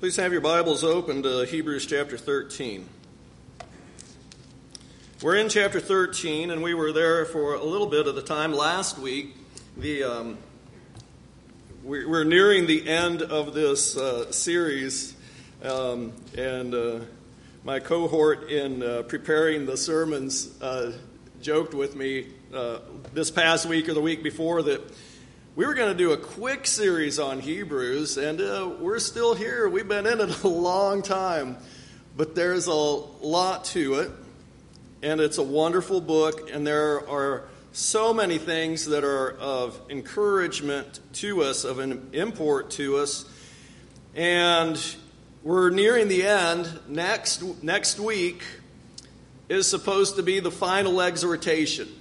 Please have your Bibles open to Hebrews chapter 13. We're in chapter 13, and we were there for a little bit of the time last week. The um, we're nearing the end of this uh, series, um, and uh, my cohort in uh, preparing the sermons uh, joked with me uh, this past week or the week before that we were going to do a quick series on Hebrews, and uh, we're still here. We've been in it a long time, but there's a lot to it, and it's a wonderful book, and there are so many things that are of encouragement to us, of an import to us, and we're nearing the end. Next next week is supposed to be the final exhortation.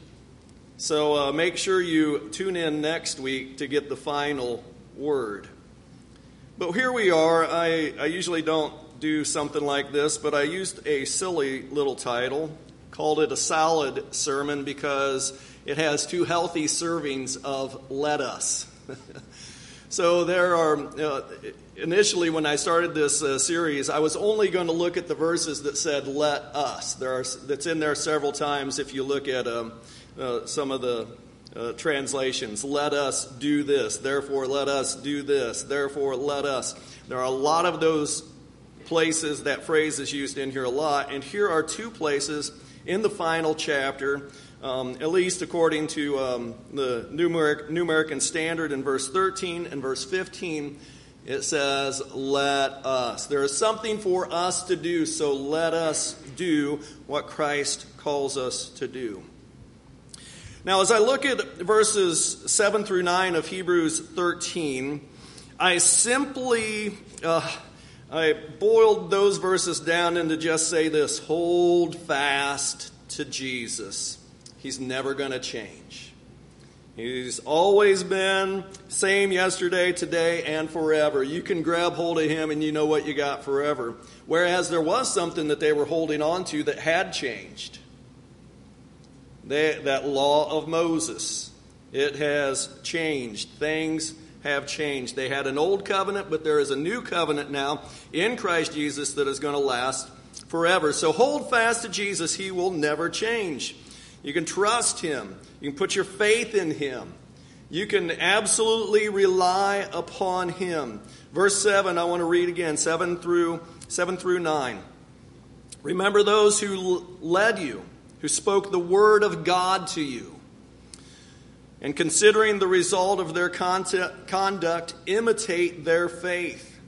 So uh, make sure you tune in next week to get the final word. But here we are. I, I usually don't do something like this, but I used a silly little title, called it a salad sermon because it has two healthy servings of let us. so there are, uh, initially when I started this uh, series, I was only going to look at the verses that said let us. There are, that's in there several times if you look at um, uh, some of the uh, translations. Let us do this, therefore let us do this, therefore let us. There are a lot of those places that phrase is used in here a lot, and here are two places in the final chapter. Um, at least according to um, the New, New American Standard in verse 13 and verse 15, it says, Let us. There is something for us to do, so let us do what Christ calls us to do. Now, as I look at verses 7 through 9 of Hebrews 13, I simply uh, I boiled those verses down into just say this hold fast to Jesus. He's never going to change. He's always been same yesterday, today, and forever. You can grab hold of him and you know what you got forever. Whereas there was something that they were holding on to that had changed. They, that law of Moses. It has changed. Things have changed. They had an old covenant, but there is a new covenant now in Christ Jesus that is going to last forever. So hold fast to Jesus. He will never change. You can trust Him, you can put your faith in Him. You can absolutely rely upon Him. Verse 7, I want to read again, 7 through, 7 through 9. Remember those who led you who spoke the word of God to you. And considering the result of their conduct, imitate their faith.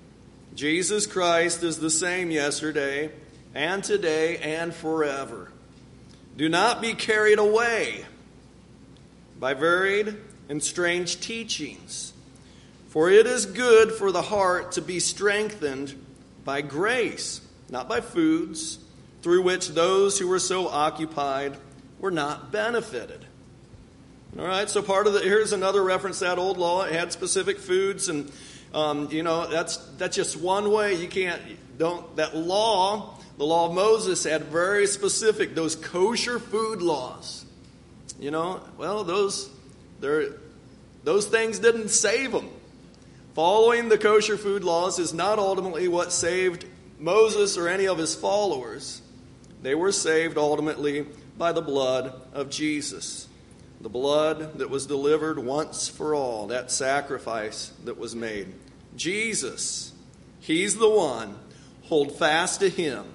Jesus Christ is the same yesterday and today and forever. Do not be carried away by varied and strange teachings, for it is good for the heart to be strengthened by grace, not by foods through which those who were so occupied were not benefited. All right, so part of the here's another reference that old law. It had specific foods, and um, you know that's that's just one way. You can't don't that law. The law of Moses had very specific those kosher food laws. You know, well those those things didn't save them. Following the kosher food laws is not ultimately what saved Moses or any of his followers. They were saved ultimately by the blood of Jesus. The blood that was delivered once for all, that sacrifice that was made. Jesus, He's the one. Hold fast to Him.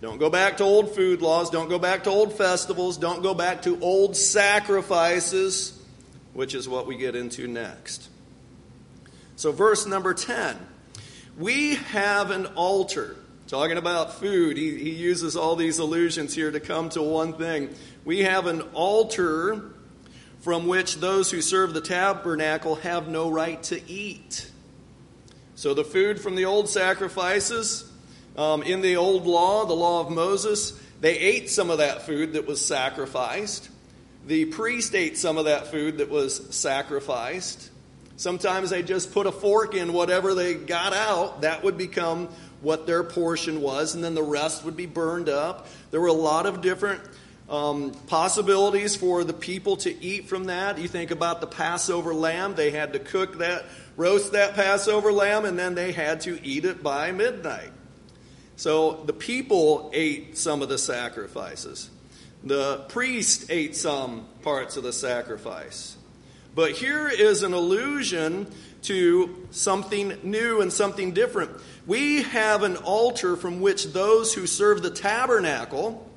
Don't go back to old food laws. Don't go back to old festivals. Don't go back to old sacrifices, which is what we get into next. So, verse number 10 We have an altar Talking about food, he, he uses all these allusions here to come to one thing. We have an altar from which those who serve the tabernacle have no right to eat. So the food from the old sacrifices, um, in the old law, the law of Moses, they ate some of that food that was sacrificed. The priest ate some of that food that was sacrificed. Sometimes they just put a fork in whatever they got out. That would become what their portion was, and then the rest would be burned up. There were a lot of different um, possibilities for the people to eat from that. You think about the Passover lamb, they had to cook that roast that Passover lamb, and then they had to eat it by midnight. So the people ate some of the sacrifices. The priest ate some parts of the sacrifice. But here is an allusion to something new and something different. We have an altar from which those who serve the tabernacle,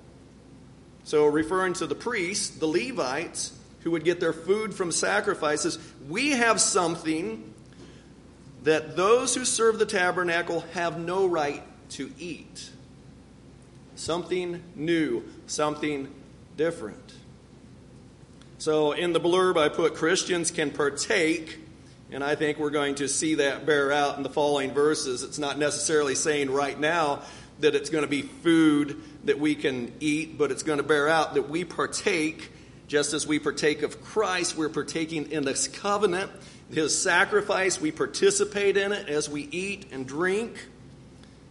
so referring to the priests, the Levites, who would get their food from sacrifices, we have something that those who serve the tabernacle have no right to eat. Something new, something different. So in the blurb, I put Christians can partake, and I think we're going to see that bear out in the following verses. It's not necessarily saying right now that it's going to be food that we can eat, but it's going to bear out that we partake, just as we partake of Christ, we're partaking in this covenant, his sacrifice. We participate in it as we eat and drink.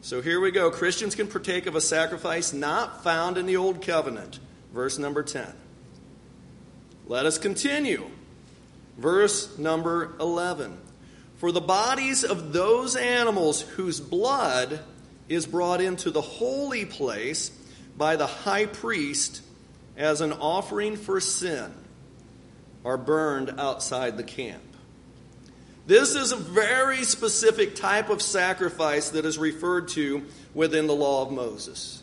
So here we go. Christians can partake of a sacrifice not found in the Old Covenant. Verse number 10. Let us continue. Verse number 11. For the bodies of those animals whose blood is brought into the holy place by the high priest as an offering for sin are burned outside the camp. This is a very specific type of sacrifice that is referred to within the law of Moses.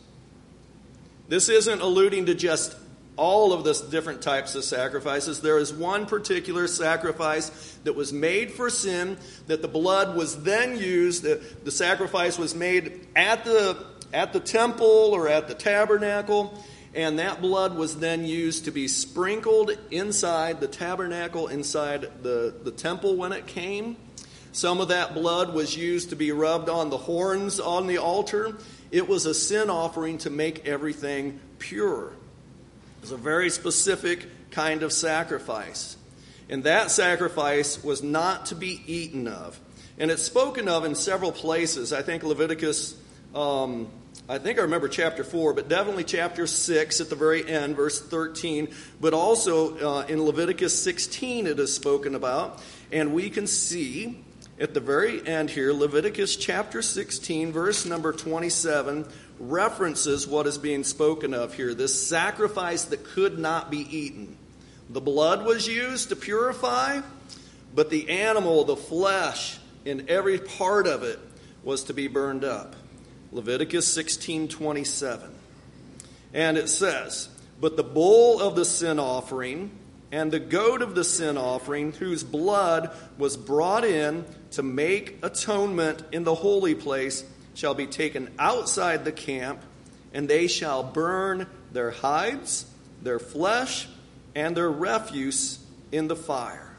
This isn't alluding to just all of the different types of sacrifices. There is one particular sacrifice that was made for sin, that the blood was then used, the, the sacrifice was made at the, at the temple or at the tabernacle, and that blood was then used to be sprinkled inside the tabernacle, inside the, the temple when it came. Some of that blood was used to be rubbed on the horns on the altar. It was a sin offering to make everything pure. Was a very specific kind of sacrifice. And that sacrifice was not to be eaten of. And it's spoken of in several places. I think Leviticus um, I think I remember chapter 4, but definitely chapter 6 at the very end, verse 13. But also uh, in Leviticus 16, it is spoken about. And we can see at the very end here, Leviticus chapter 16, verse number 27, references what is being spoken of here this sacrifice that could not be eaten. The blood was used to purify, but the animal, the flesh, in every part of it was to be burned up. Leviticus 16:27. And it says, "But the bull of the sin offering and the goat of the sin offering, whose blood was brought in to make atonement in the holy place, shall be taken outside the camp, and they shall burn their hides, their flesh, and their refuse in the fire."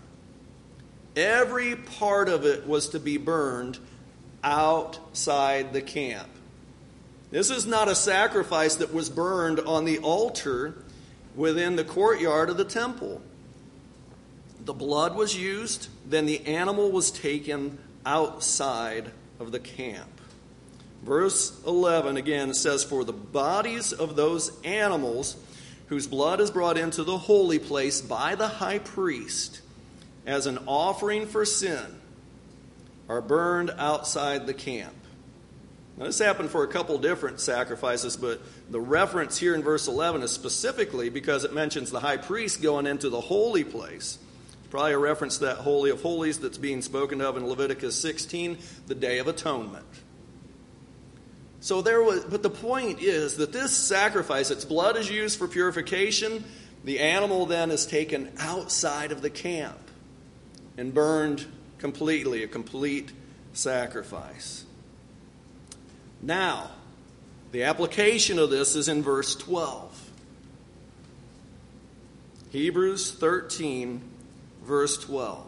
Every part of it was to be burned outside the camp. This is not a sacrifice that was burned on the altar within the courtyard of the temple. The blood was used, then the animal was taken outside of the camp. Verse 11 again says, For the bodies of those animals whose blood is brought into the holy place by the high priest as an offering for sin are burned outside the camp. Now, this happened for a couple different sacrifices, but the reference here in verse 11 is specifically because it mentions the high priest going into the holy place. Probably a reference to that Holy of Holies that's being spoken of in Leviticus 16, the Day of Atonement. So there was, but the point is that this sacrifice, its blood is used for purification. The animal then is taken outside of the camp and burned completely, a complete sacrifice. Now, the application of this is in verse 12. Hebrews 13, verse 12.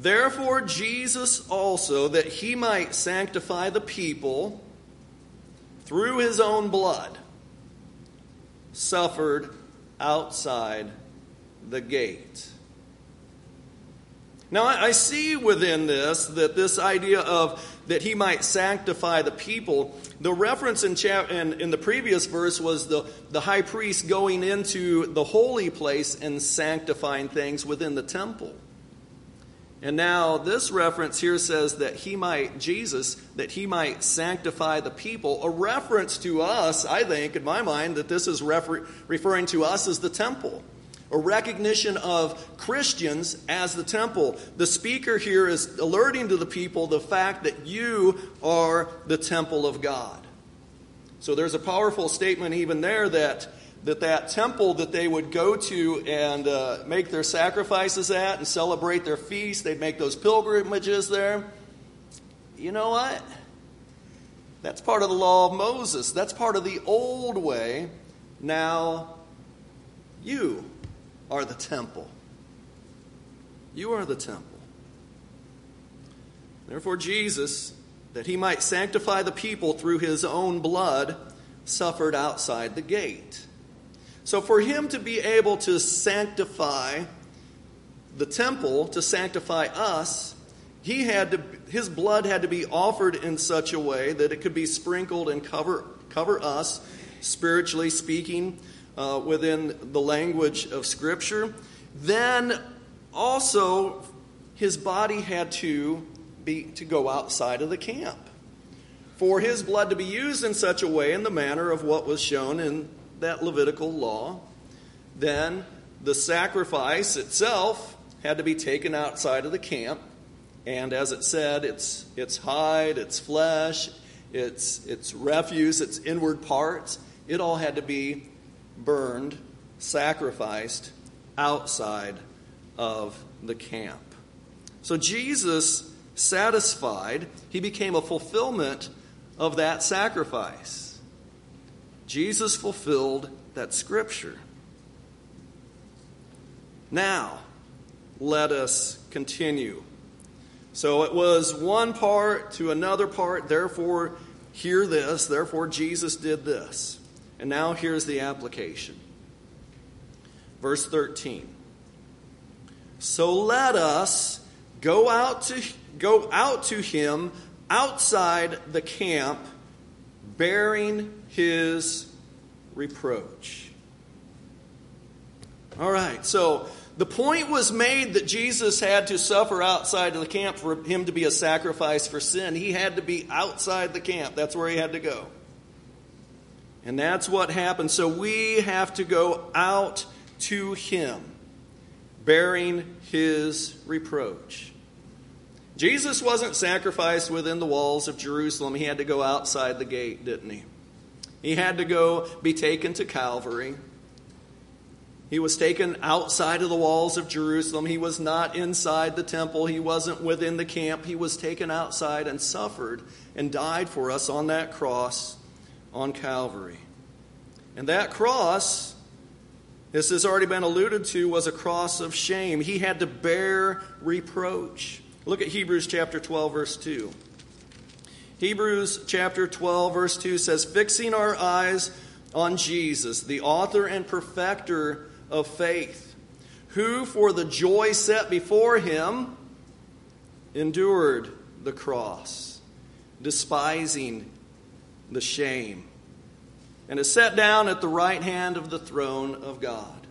Therefore, Jesus also, that he might sanctify the people through his own blood, suffered outside the gate. Now, I see within this that this idea of that he might sanctify the people, the reference in, chap- in, in the previous verse was the, the high priest going into the holy place and sanctifying things within the temple. And now this reference here says that he might, Jesus, that he might sanctify the people. A reference to us, I think, in my mind, that this is refer- referring to us as the temple. A recognition of Christians as the temple. The speaker here is alerting to the people the fact that you are the temple of God. So there's a powerful statement even there that that that temple that they would go to and uh, make their sacrifices at and celebrate their feast, they'd make those pilgrimages there. You know what? That's part of the law of Moses. That's part of the old way. Now, you are the temple. You are the temple. Therefore, Jesus, that he might sanctify the people through his own blood, suffered outside the gate. So, for him to be able to sanctify the temple, to sanctify us, he had to, his blood had to be offered in such a way that it could be sprinkled and cover, cover us, spiritually speaking, uh, within the language of Scripture. Then also, his body had to be to go outside of the camp. For his blood to be used in such a way in the manner of what was shown in that Levitical law, then the sacrifice itself had to be taken outside of the camp. And as it said, its, its hide, its flesh, its, its refuse, its inward parts, it all had to be burned, sacrificed outside of the camp. So Jesus satisfied, he became a fulfillment of that sacrifice. Jesus fulfilled that scripture. Now, let us continue. So it was one part to another part, therefore, hear this, therefore, Jesus did this. And now here's the application. Verse 13. So let us go out to go out to him outside the camp bearing his reproach. All right, so the point was made that Jesus had to suffer outside of the camp for him to be a sacrifice for sin. He had to be outside the camp. That's where he had to go. And that's what happened. So we have to go out to him, bearing his reproach. Jesus wasn't sacrificed within the walls of Jerusalem. He had to go outside the gate, didn't he? He had to go be taken to Calvary. He was taken outside of the walls of Jerusalem. He was not inside the temple. He wasn't within the camp. He was taken outside and suffered and died for us on that cross on Calvary. And that cross, this has already been alluded to, was a cross of shame. He had to bear reproach. Look at Hebrews chapter 12, verse 2. Hebrews chapter 12, verse 2 says, Fixing our eyes on Jesus, the author and perfecter of faith, who for the joy set before him endured the cross, despising the shame, and is set down at the right hand of the throne of God.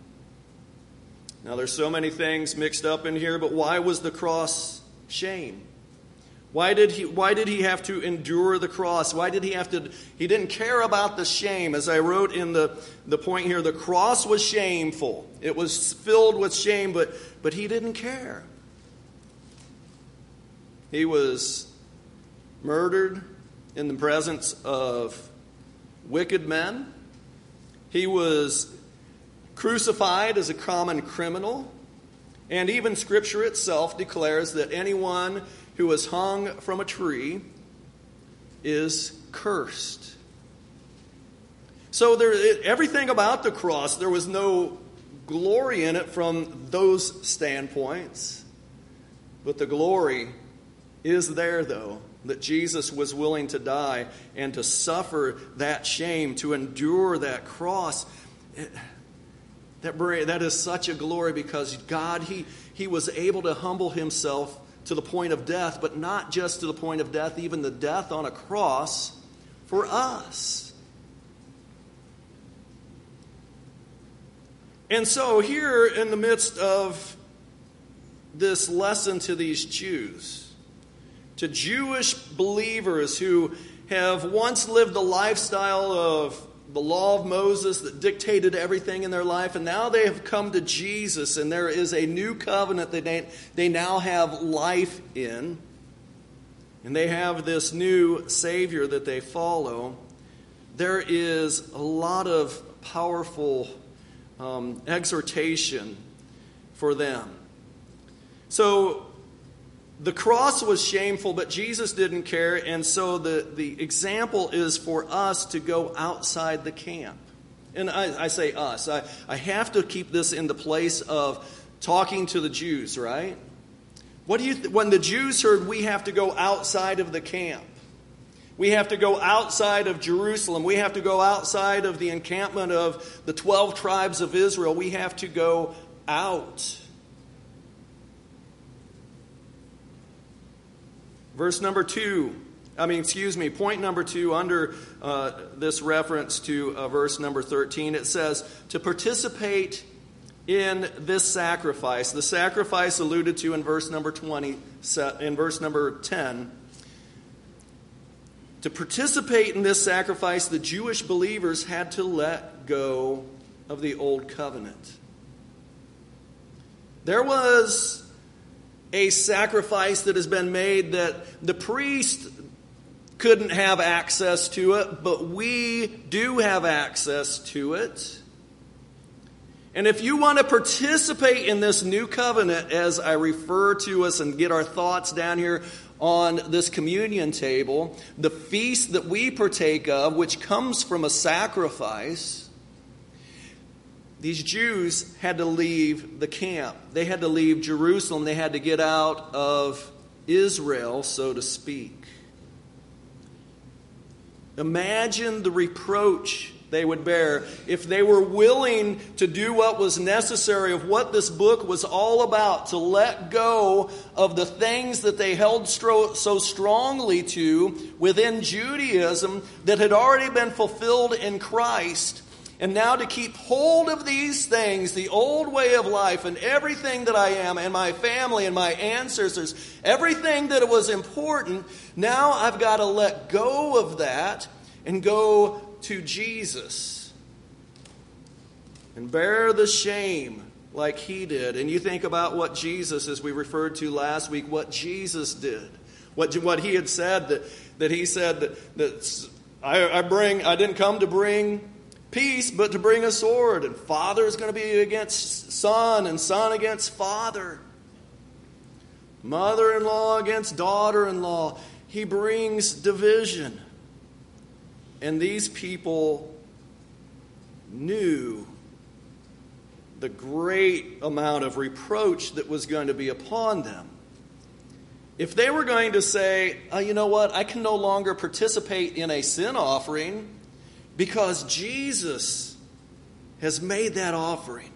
Now, there's so many things mixed up in here, but why was the cross shame. Why did he why did he have to endure the cross? Why did he have to he didn't care about the shame as I wrote in the the point here the cross was shameful. It was filled with shame but but he didn't care. He was murdered in the presence of wicked men. He was crucified as a common criminal. And even Scripture itself declares that anyone who is hung from a tree is cursed. So there, everything about the cross, there was no glory in it from those standpoints. But the glory is there, though, that Jesus was willing to die and to suffer that shame, to endure that cross. That, that is such a glory because God, he, he was able to humble himself to the point of death, but not just to the point of death, even the death on a cross for us. And so, here in the midst of this lesson to these Jews, to Jewish believers who have once lived the lifestyle of the law of Moses that dictated everything in their life, and now they have come to Jesus, and there is a new covenant that they, they now have life in. And they have this new Savior that they follow. There is a lot of powerful um, exhortation for them. So the cross was shameful, but Jesus didn't care, and so the, the example is for us to go outside the camp. And I, I say us, I, I have to keep this in the place of talking to the Jews, right? What do you th- when the Jews heard we have to go outside of the camp, we have to go outside of Jerusalem, we have to go outside of the encampment of the 12 tribes of Israel, we have to go out. Verse number two, I mean, excuse me, point number two under uh, this reference to uh, verse number 13, it says, to participate in this sacrifice. The sacrifice alluded to in verse number 20, in verse number 10. To participate in this sacrifice, the Jewish believers had to let go of the old covenant. There was a sacrifice that has been made that the priest couldn't have access to it, but we do have access to it. And if you want to participate in this new covenant, as I refer to us and get our thoughts down here on this communion table, the feast that we partake of, which comes from a sacrifice, these Jews had to leave the camp. They had to leave Jerusalem. They had to get out of Israel, so to speak. Imagine the reproach they would bear if they were willing to do what was necessary of what this book was all about, to let go of the things that they held so strongly to within Judaism that had already been fulfilled in Christ and now to keep hold of these things, the old way of life, and everything that I am, and my family, and my ancestors, everything that was important, now I've got to let go of that and go to Jesus and bear the shame like he did. And you think about what Jesus, as we referred to last week, what Jesus did. What, what he had said that, that he said that, that I, I bring I didn't come to bring peace, but to bring a sword. And father is going to be against son, and son against father. Mother in law against daughter in law. He brings division. And these people knew the great amount of reproach that was going to be upon them. If they were going to say, oh, you know what, I can no longer participate in a sin offering because Jesus has made that offering.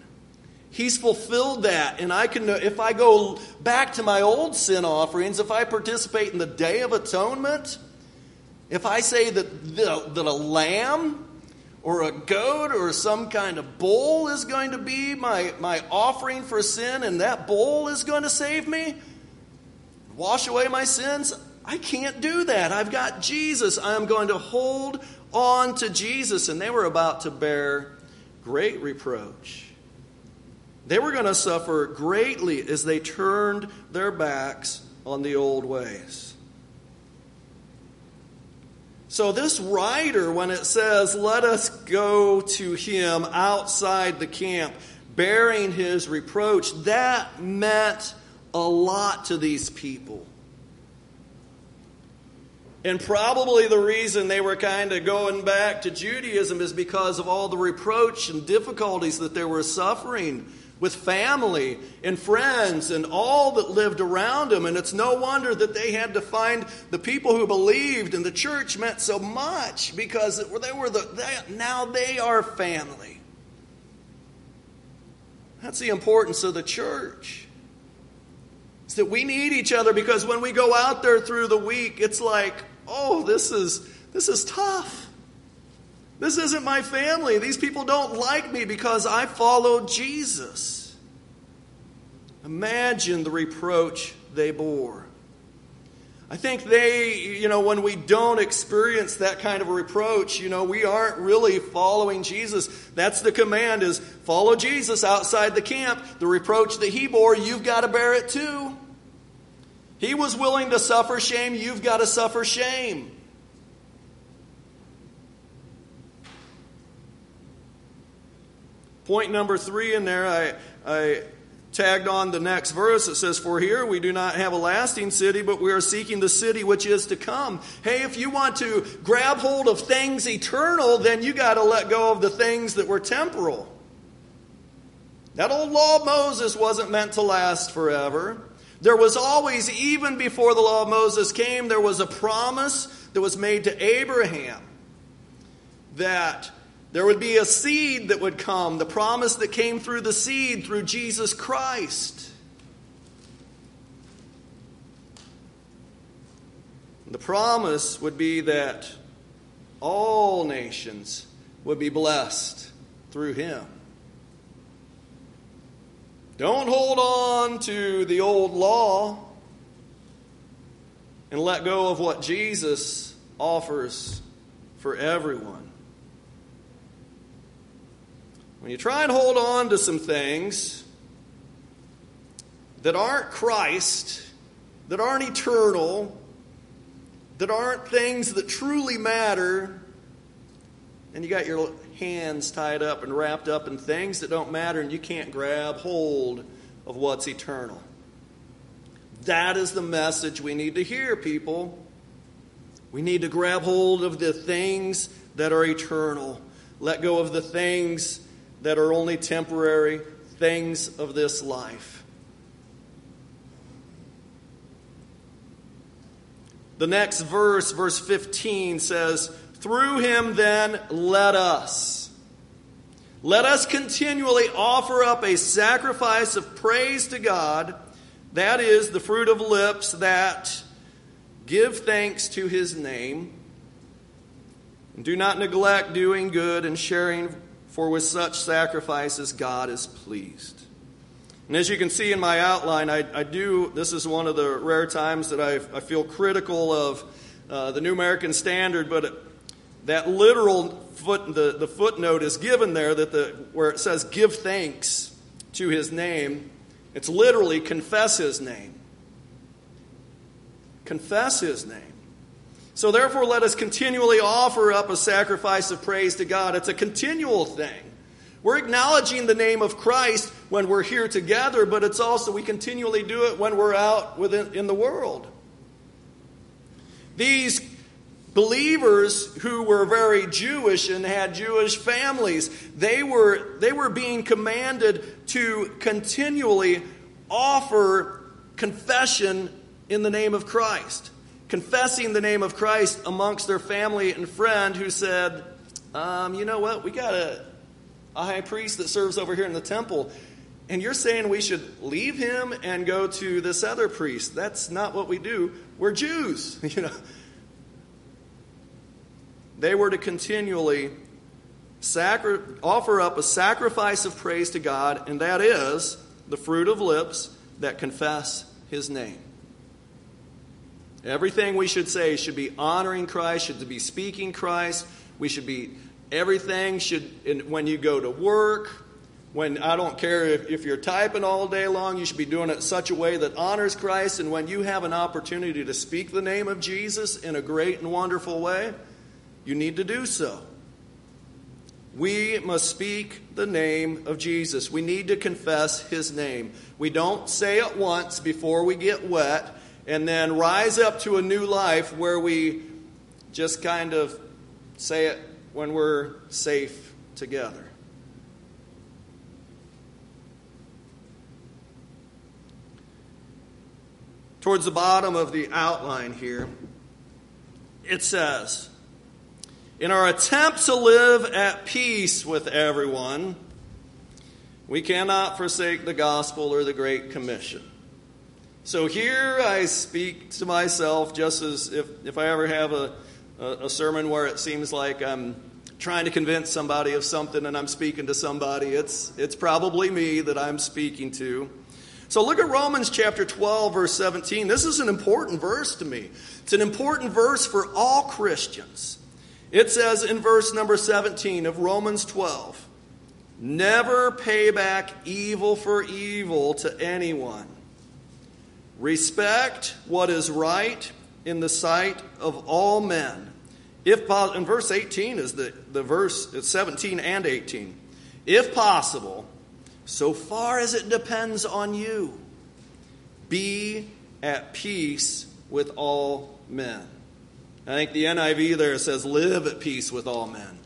He's fulfilled that. And I can, if I go back to my old sin offerings, if I participate in the Day of Atonement, if I say that, that a lamb or a goat or some kind of bull is going to be my, my offering for sin and that bull is going to save me, wash away my sins, I can't do that. I've got Jesus. I'm going to hold on to Jesus, and they were about to bear great reproach. They were going to suffer greatly as they turned their backs on the old ways. So, this writer, when it says, Let us go to him outside the camp, bearing his reproach, that meant a lot to these people. And probably the reason they were kind of going back to Judaism is because of all the reproach and difficulties that they were suffering with family and friends and all that lived around them. And it's no wonder that they had to find the people who believed, and the church meant so much because they were the, they, now they are family. That's the importance of the church. It's that we need each other because when we go out there through the week, it's like, oh, this is, this is tough. This isn't my family. These people don't like me because I followed Jesus. Imagine the reproach they bore. I think they, you know, when we don't experience that kind of reproach, you know, we aren't really following Jesus. That's the command is follow Jesus outside the camp. The reproach that he bore, you've got to bear it too. He was willing to suffer shame, you've got to suffer shame. Point number three in there, I, I tagged on the next verse. It says, For here we do not have a lasting city, but we are seeking the city which is to come. Hey, if you want to grab hold of things eternal, then you got to let go of the things that were temporal. That old law of Moses wasn't meant to last forever. There was always, even before the law of Moses came, there was a promise that was made to Abraham that there would be a seed that would come, the promise that came through the seed, through Jesus Christ. The promise would be that all nations would be blessed through him. Don't hold on to the old law and let go of what Jesus offers for everyone. When you try and hold on to some things that aren't Christ, that aren't eternal, that aren't things that truly matter, and you got your hands tied up and wrapped up in things that don't matter, and you can't grab hold of what's eternal. That is the message we need to hear, people. We need to grab hold of the things that are eternal. Let go of the things that are only temporary things of this life. The next verse, verse 15, says, Through him then let us. Let us continually offer up a sacrifice of praise to God, that is, the fruit of lips that give thanks to his name. And do not neglect doing good and sharing for with such sacrifices God is pleased. And as you can see in my outline, I, I do, this is one of the rare times that I, I feel critical of uh, the New American Standard, but it, that literal foot, the, the footnote is given there that the, where it says give thanks to his name. It's literally confess his name. Confess his name. So therefore, let us continually offer up a sacrifice of praise to God. It's a continual thing. We're acknowledging the name of Christ when we're here together, but it's also we continually do it when we're out within in the world. These believers who were very Jewish and had Jewish families, they were they were being commanded to continually offer confession in the name of Christ confessing the name of Christ amongst their family and friend who said, um, You know what? We got a, a high priest that serves over here in the temple. And you're saying we should leave him and go to this other priest. That's not what we do. We're Jews, you know. They were to continually sacri- offer up a sacrifice of praise to God, and that is the fruit of lips that confess his name. Everything we should say should be honoring Christ, should be speaking Christ. We should be, everything should, when you go to work, when I don't care if, if you're typing all day long, you should be doing it such a way that honors Christ. And when you have an opportunity to speak the name of Jesus in a great and wonderful way, you need to do so. We must speak the name of Jesus. We need to confess his name. We don't say it once before we get wet and then rise up to a new life where we just kind of say it when we're safe together. Towards the bottom of the outline here, it says, In our attempt to live at peace with everyone, we cannot forsake the gospel or the Great Commission. So here I speak to myself just as if, if I ever have a, a, a sermon where it seems like I'm trying to convince somebody of something and I'm speaking to somebody, it's, it's probably me that I'm speaking to. So look at Romans chapter 12, verse 17. This is an important verse to me. It's an important verse for all Christians. It says in verse number 17 of Romans 12 Never pay back evil for evil to anyone. Respect what is right in the sight of all men. If in verse 18 is the, the verse, it's 17 and 18. If possible, so far as it depends on you, be at peace with all men. I think the NIV there says, live at peace with all men.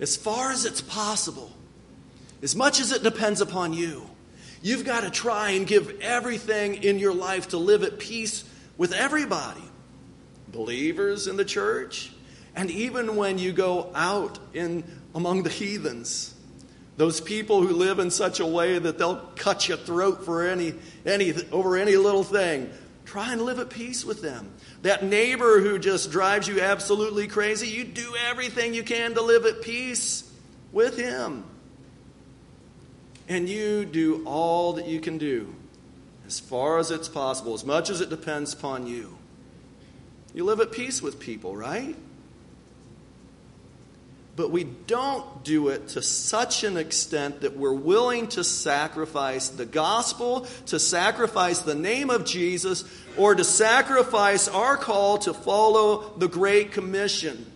As far as it's possible, as much as it depends upon you, you've got to try and give everything in your life to live at peace with everybody believers in the church, and even when you go out in among the heathens. Those people who live in such a way that they'll cut your throat for any, any, over any little thing. Try and live at peace with them. That neighbor who just drives you absolutely crazy, you do everything you can to live at peace with him. And you do all that you can do as far as it's possible, as much as it depends upon you. You live at peace with people, right? But we don't do it to such an extent that we're willing to sacrifice the gospel, to sacrifice the name of Jesus, or to sacrifice our call to follow the Great Commission.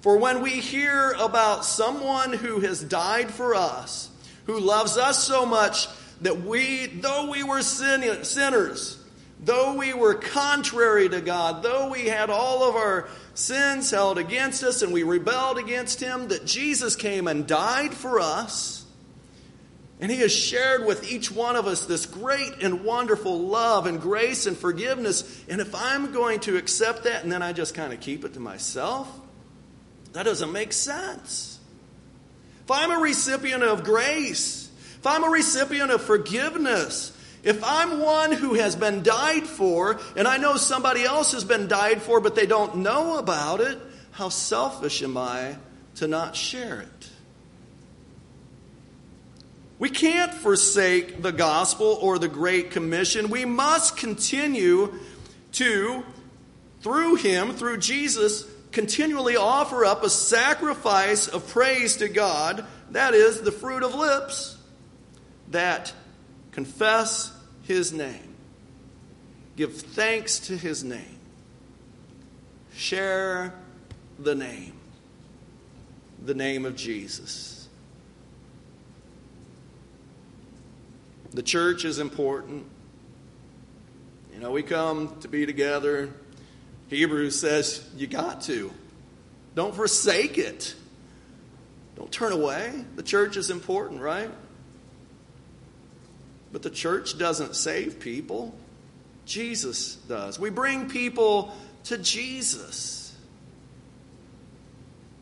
For when we hear about someone who has died for us, who loves us so much that we, though we were sin- sinners, though we were contrary to God, though we had all of our sins held against us and we rebelled against Him, that Jesus came and died for us and he has shared with each one of us this great and wonderful love and grace and forgiveness. And if I'm going to accept that and then I just kind of keep it to myself, that doesn't make sense. If I'm a recipient of grace, if I'm a recipient of forgiveness, if I'm one who has been died for, and I know somebody else has been died for, but they don't know about it, how selfish am I to not share it? We can't forsake the gospel or the Great Commission. We must continue to, through Him, through Jesus, continually offer up a sacrifice of praise to God. That is the fruit of lips that confess His name, give thanks to His name, share the name, the name of Jesus. The church is important. You know, we come to be together. Hebrews says you got to. Don't forsake it. Don't turn away. The church is important, right? But the church doesn't save people, Jesus does. We bring people to Jesus.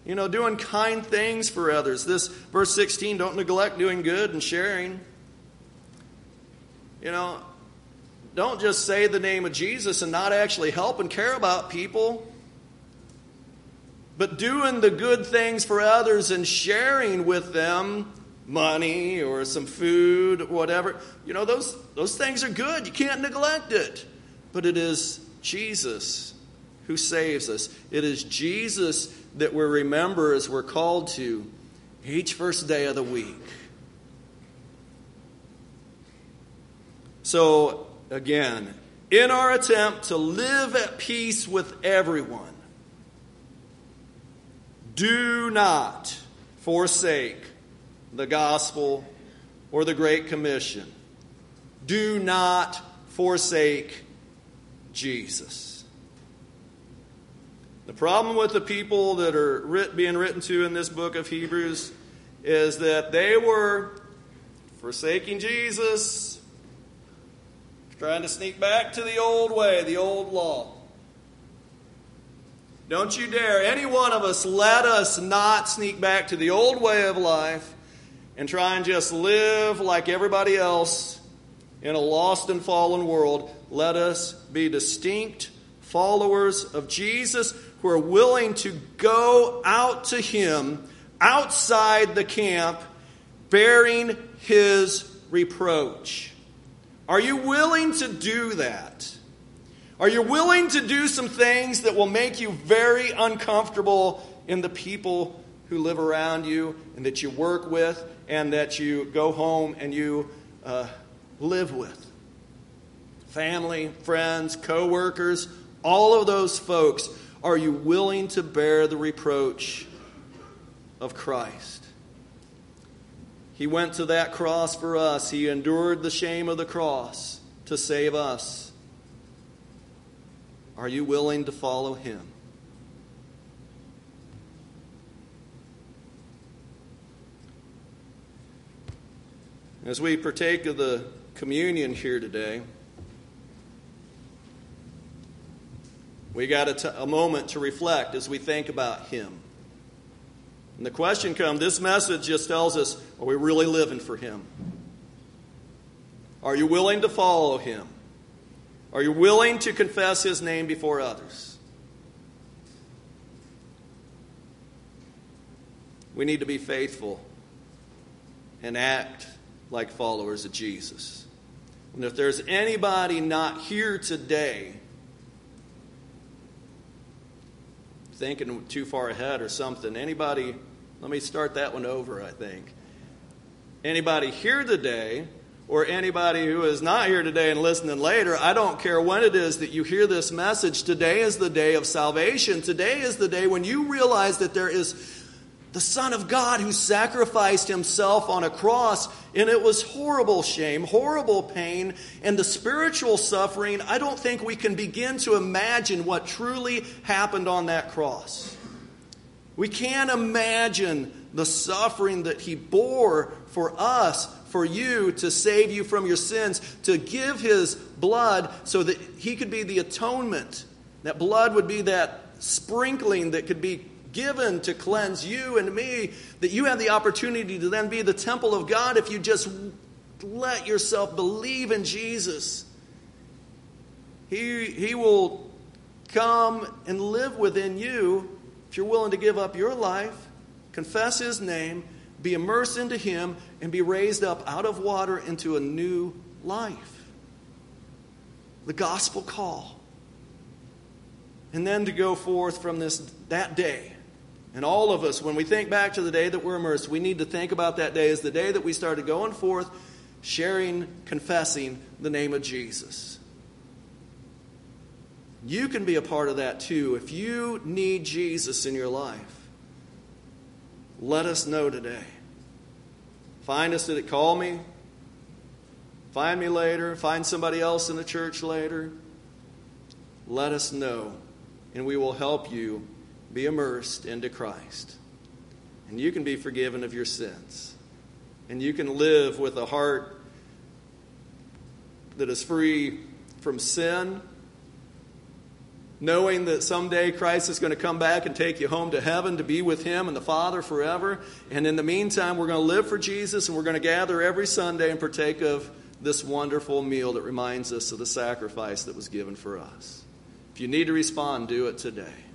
You know, doing kind things for others. This verse 16, don't neglect doing good and sharing. You know, don't just say the name of Jesus and not actually help and care about people. But doing the good things for others and sharing with them money or some food, whatever, you know, those, those things are good. You can't neglect it. But it is Jesus who saves us. It is Jesus that we remember as we're called to each first day of the week. So, again, in our attempt to live at peace with everyone, do not forsake the gospel or the Great Commission. Do not forsake Jesus. The problem with the people that are writ- being written to in this book of Hebrews is that they were forsaking Jesus, trying to sneak back to the old way, the old law. Don't you dare, any one of us, let us not sneak back to the old way of life and try and just live like everybody else in a lost and fallen world. Let us be distinct followers of Jesus who are willing to go out to Him outside the camp bearing His reproach Are you willing to do that? Are you willing to do some things that will make you very uncomfortable in the people who live around you and that you work with and that you go home and you uh, live with? Family, friends, co workers, all of those folks. Are you willing to bear the reproach of Christ? He went to that cross for us. He endured the shame of the cross to save us. Are you willing to follow him? As we partake of the communion here today, we got a, t- a moment to reflect as we think about him. And the question comes this message just tells us are we really living for Him? Are you willing to follow Him? Are you willing to confess His name before others? We need to be faithful and act like followers of Jesus. And if there's anybody not here today thinking too far ahead or something, anybody let me start that one over, I think. Anybody here today, or anybody who is not here today and listening later, I don't care when it is that you hear this message. Today is the day of salvation. Today is the day when you realize that there is the Son of God who sacrificed himself on a cross, and it was horrible shame, horrible pain, and the spiritual suffering. I don't think we can begin to imagine what truly happened on that cross. We can't imagine the suffering that he bore for us, for you, to save you from your sins, to give his blood so that he could be the atonement. That blood would be that sprinkling that could be given to cleanse you and me, that you have the opportunity to then be the temple of God if you just let yourself believe in Jesus. He, he will come and live within you if you're willing to give up your life, confess His name, be immersed into Him, and be raised up out of water into a new life. The gospel call. And then to go forth from this that day. And all of us, when we think back to the day that we're immersed, we need to think about that day as the day that we started going forth, sharing, confessing the name of Jesus. You can be a part of that too. If you need Jesus in your life, let us know today. Find us at Call me. Find me later. Find somebody else in the church later. Let us know, and we will help you be immersed into Christ. And you can be forgiven of your sins. And you can live with a heart that is free from sin knowing that someday Christ is going to come back and take you home to heaven to be with Him and the Father forever. And in the meantime, we're going to live for Jesus and we're going to gather every Sunday and partake of this wonderful meal that reminds us of the sacrifice that was given for us. If you need to respond, do it today.